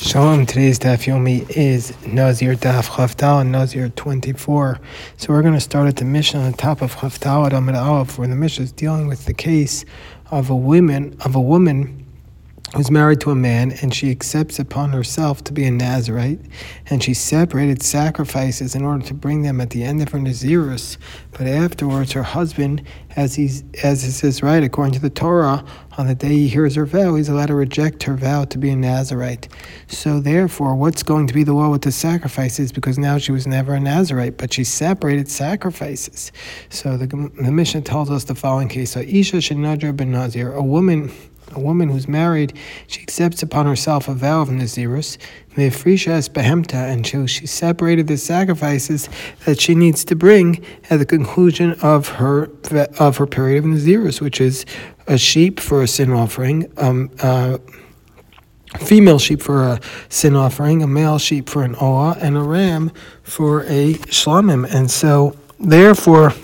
Shalom. Today's Daf Yomi is Nazir Daf Chavtal and Nazir 24. So we're going to start at the Mishnah on the top of Chavtal at Amud Aleph, where the Mishnah is dealing with the case of a woman of a woman who's married to a man and she accepts upon herself to be a Nazarite and she separated sacrifices in order to bring them at the end of her Nazirus. But afterwards, her husband, as he's as it says right according to the Torah, on the day he hears her vow, he's allowed to reject her vow to be a Nazarite. So therefore, what's going to be the law with the sacrifices? Because now she was never a Nazarite, but she separated sacrifices. So the, the Mishnah tells us the following case: so Isha Shenadra ben Nazir, a woman a woman who's married, she accepts upon herself a vow of Nazirus, Mefrisha es behemta, and she, she separated the sacrifices that she needs to bring at the conclusion of her of her period of Nazirus, which is a sheep for a sin offering, um, uh, female sheep for a sin offering, a male sheep for an olah, and a ram for a shlamim. And so, therefore,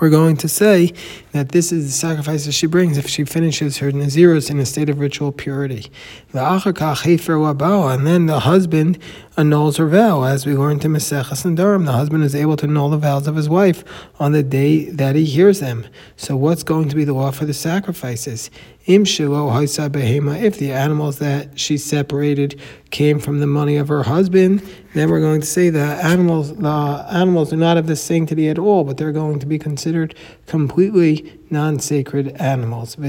we're going to say that this is the sacrifice that she brings if she finishes her Nazirus in a state of ritual purity. And then the husband annuls her vow, as we learned in Maseches Nedarim. The husband is able to annul the vows of his wife on the day that he hears them. So, what's going to be the law for the sacrifices? Im if the animals that she separated came from the money of her husband, then we're going to say the animals the animals do not have the sanctity at all, but they're going to be considered completely non-sacred animals. So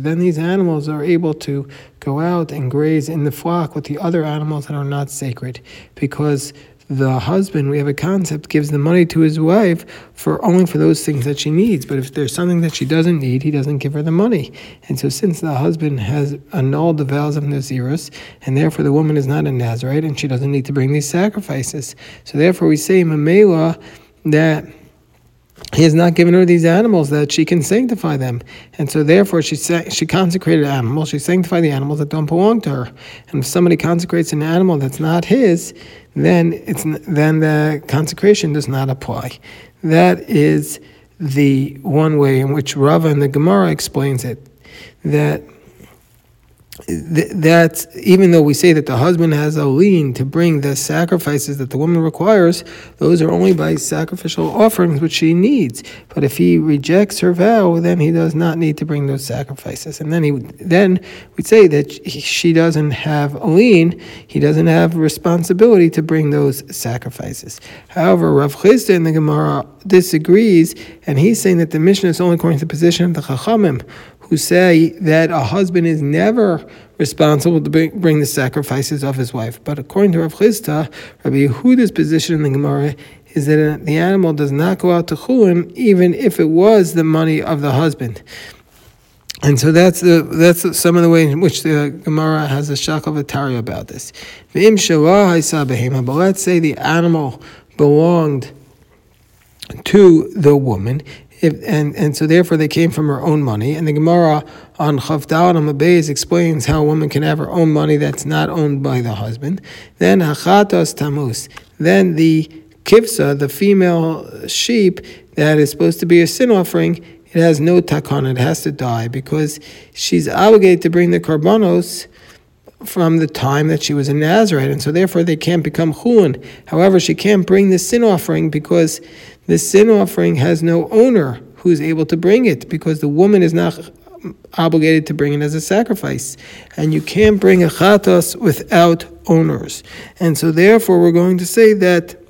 then these animals are able to go out and graze in the flock with the other animals that are not sacred because the husband, we have a concept, gives the money to his wife for only for those things that she needs. But if there's something that she doesn't need, he doesn't give her the money. And so, since the husband has annulled the vows of Nazirus, and therefore the woman is not a Nazarite and she doesn't need to bring these sacrifices, so therefore we say Mamela that he has not given her these animals that she can sanctify them, and so therefore she she consecrated animals. She sanctified the animals that don't belong to her. And if somebody consecrates an animal that's not his, then it's then the consecration does not apply. That is the one way in which Rava and the Gemara explains it. That that even though we say that the husband has a lien to bring the sacrifices that the woman requires, those are only by sacrificial offerings which she needs. But if he rejects her vow, then he does not need to bring those sacrifices. And then he then we say that she doesn't have a lien; he doesn't have responsibility to bring those sacrifices. However, Rav Chisda in the Gemara disagrees, and he's saying that the Mishnah is only according to the position of the Chachamim who say that a husband is never responsible to bring, bring the sacrifices of his wife. But according to Rav Chisda, Rabbi Yehuda's position in the Gemara is that the animal does not go out to chulim even if it was the money of the husband. And so that's the that's some of the way in which the Gemara has a shakla v'tarya about this. But let's say the animal belonged to the woman. If, and, and so therefore they came from her own money. And the Gemara on Chavdal and Mabeis explains how a woman can have her own money that's not owned by the husband. Then Hachatos Tamus. Then the kivsa, the female sheep that is supposed to be a sin offering, it has no takon, it has to die because she's obligated to bring the karbanos from the time that she was a Nazarite, and so therefore they can't become chulin. However, she can't bring the sin offering because the sin offering has no owner who is able to bring it because the woman is not obligated to bring it as a sacrifice. And you can't bring a chatos without owners. And so therefore we're going to say that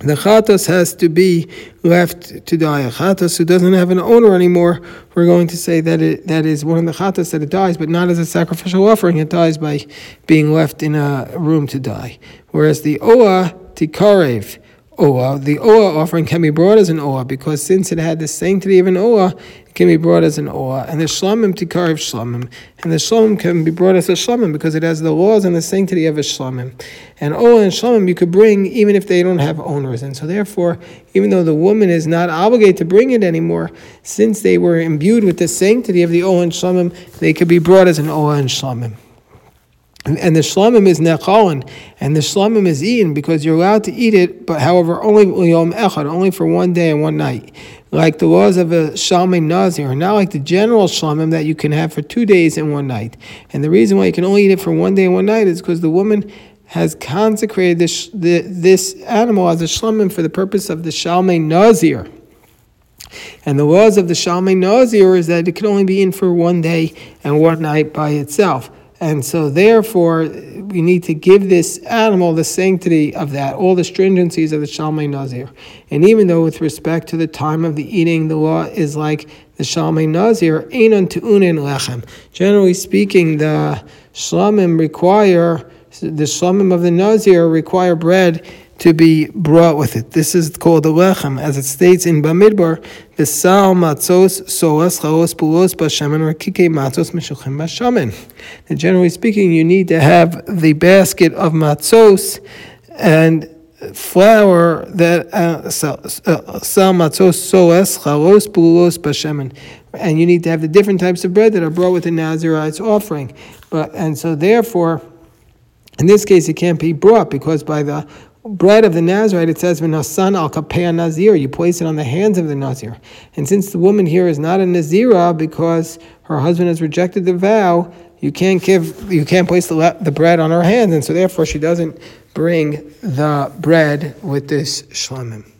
the chatos has to be left to die. A chatos who doesn't have an owner anymore, we're going to say that it that is one of the chatos that it dies, but not as a sacrificial offering. It dies by being left in a room to die. Whereas the olah tikarev, olah. The olah offering can be brought as an olah because since it had the sanctity of an olah, it can be brought as an olah. And the shlamim tikariv shlamim. And the shlamim can be brought as a shlamim because it has the laws and the sanctity of a shlamim. And olah and shlamim you could bring even if they don't have owners. And so therefore, even though the woman is not obligated to bring it anymore, since they were imbued with the sanctity of the olah and shlamim, they could be brought as an olah and shlamim. And the shlamim is nechalin, and the shlamim is eaten because you're allowed to eat it, but however, only echad, only for one day and one night. like the laws of a Shalmei Nazir, not like the general Shalmim that you can have for two days and one night. And the reason why you can only eat it for one day and one night is because the woman has consecrated this, the, this animal as a Shalmim for the purpose of the Shalmei Nazir. And the laws of the Shalmei Nazir is that it can only be in for one day and one night by itself. And so, therefore, we need to give this animal the sanctity of that, all the stringencies of the Shalmei Nazir. And even though, with respect to the time of the eating, the law is like the Shalmei Nazir, Einon Tu'unin Lechem. Generally speaking, the Shlamim require, the Shlamim of the Nazir require bread to be brought with it. This is called the lechem, as it states in Bamidbar, the sal matzos soas chaos pulos bashaman rakike matzos meshuchim bashaman. And generally speaking, you need to have the basket of matzos and flour that uh, sal matzos soas chaos pulos bashaman. And you need to have the different types of bread that are brought with the Nazirite's offering. But and so therefore, in this case, it can't be brought because by the bread of the Nazarite, it says, "V'nasan al kapei nazir." You place it on the hands of the Nazir. And since the woman here is not a Nazira because her husband has rejected the vow, you can't give, you can't place the, the bread on her hands, and so therefore she doesn't bring the bread with this shlamim.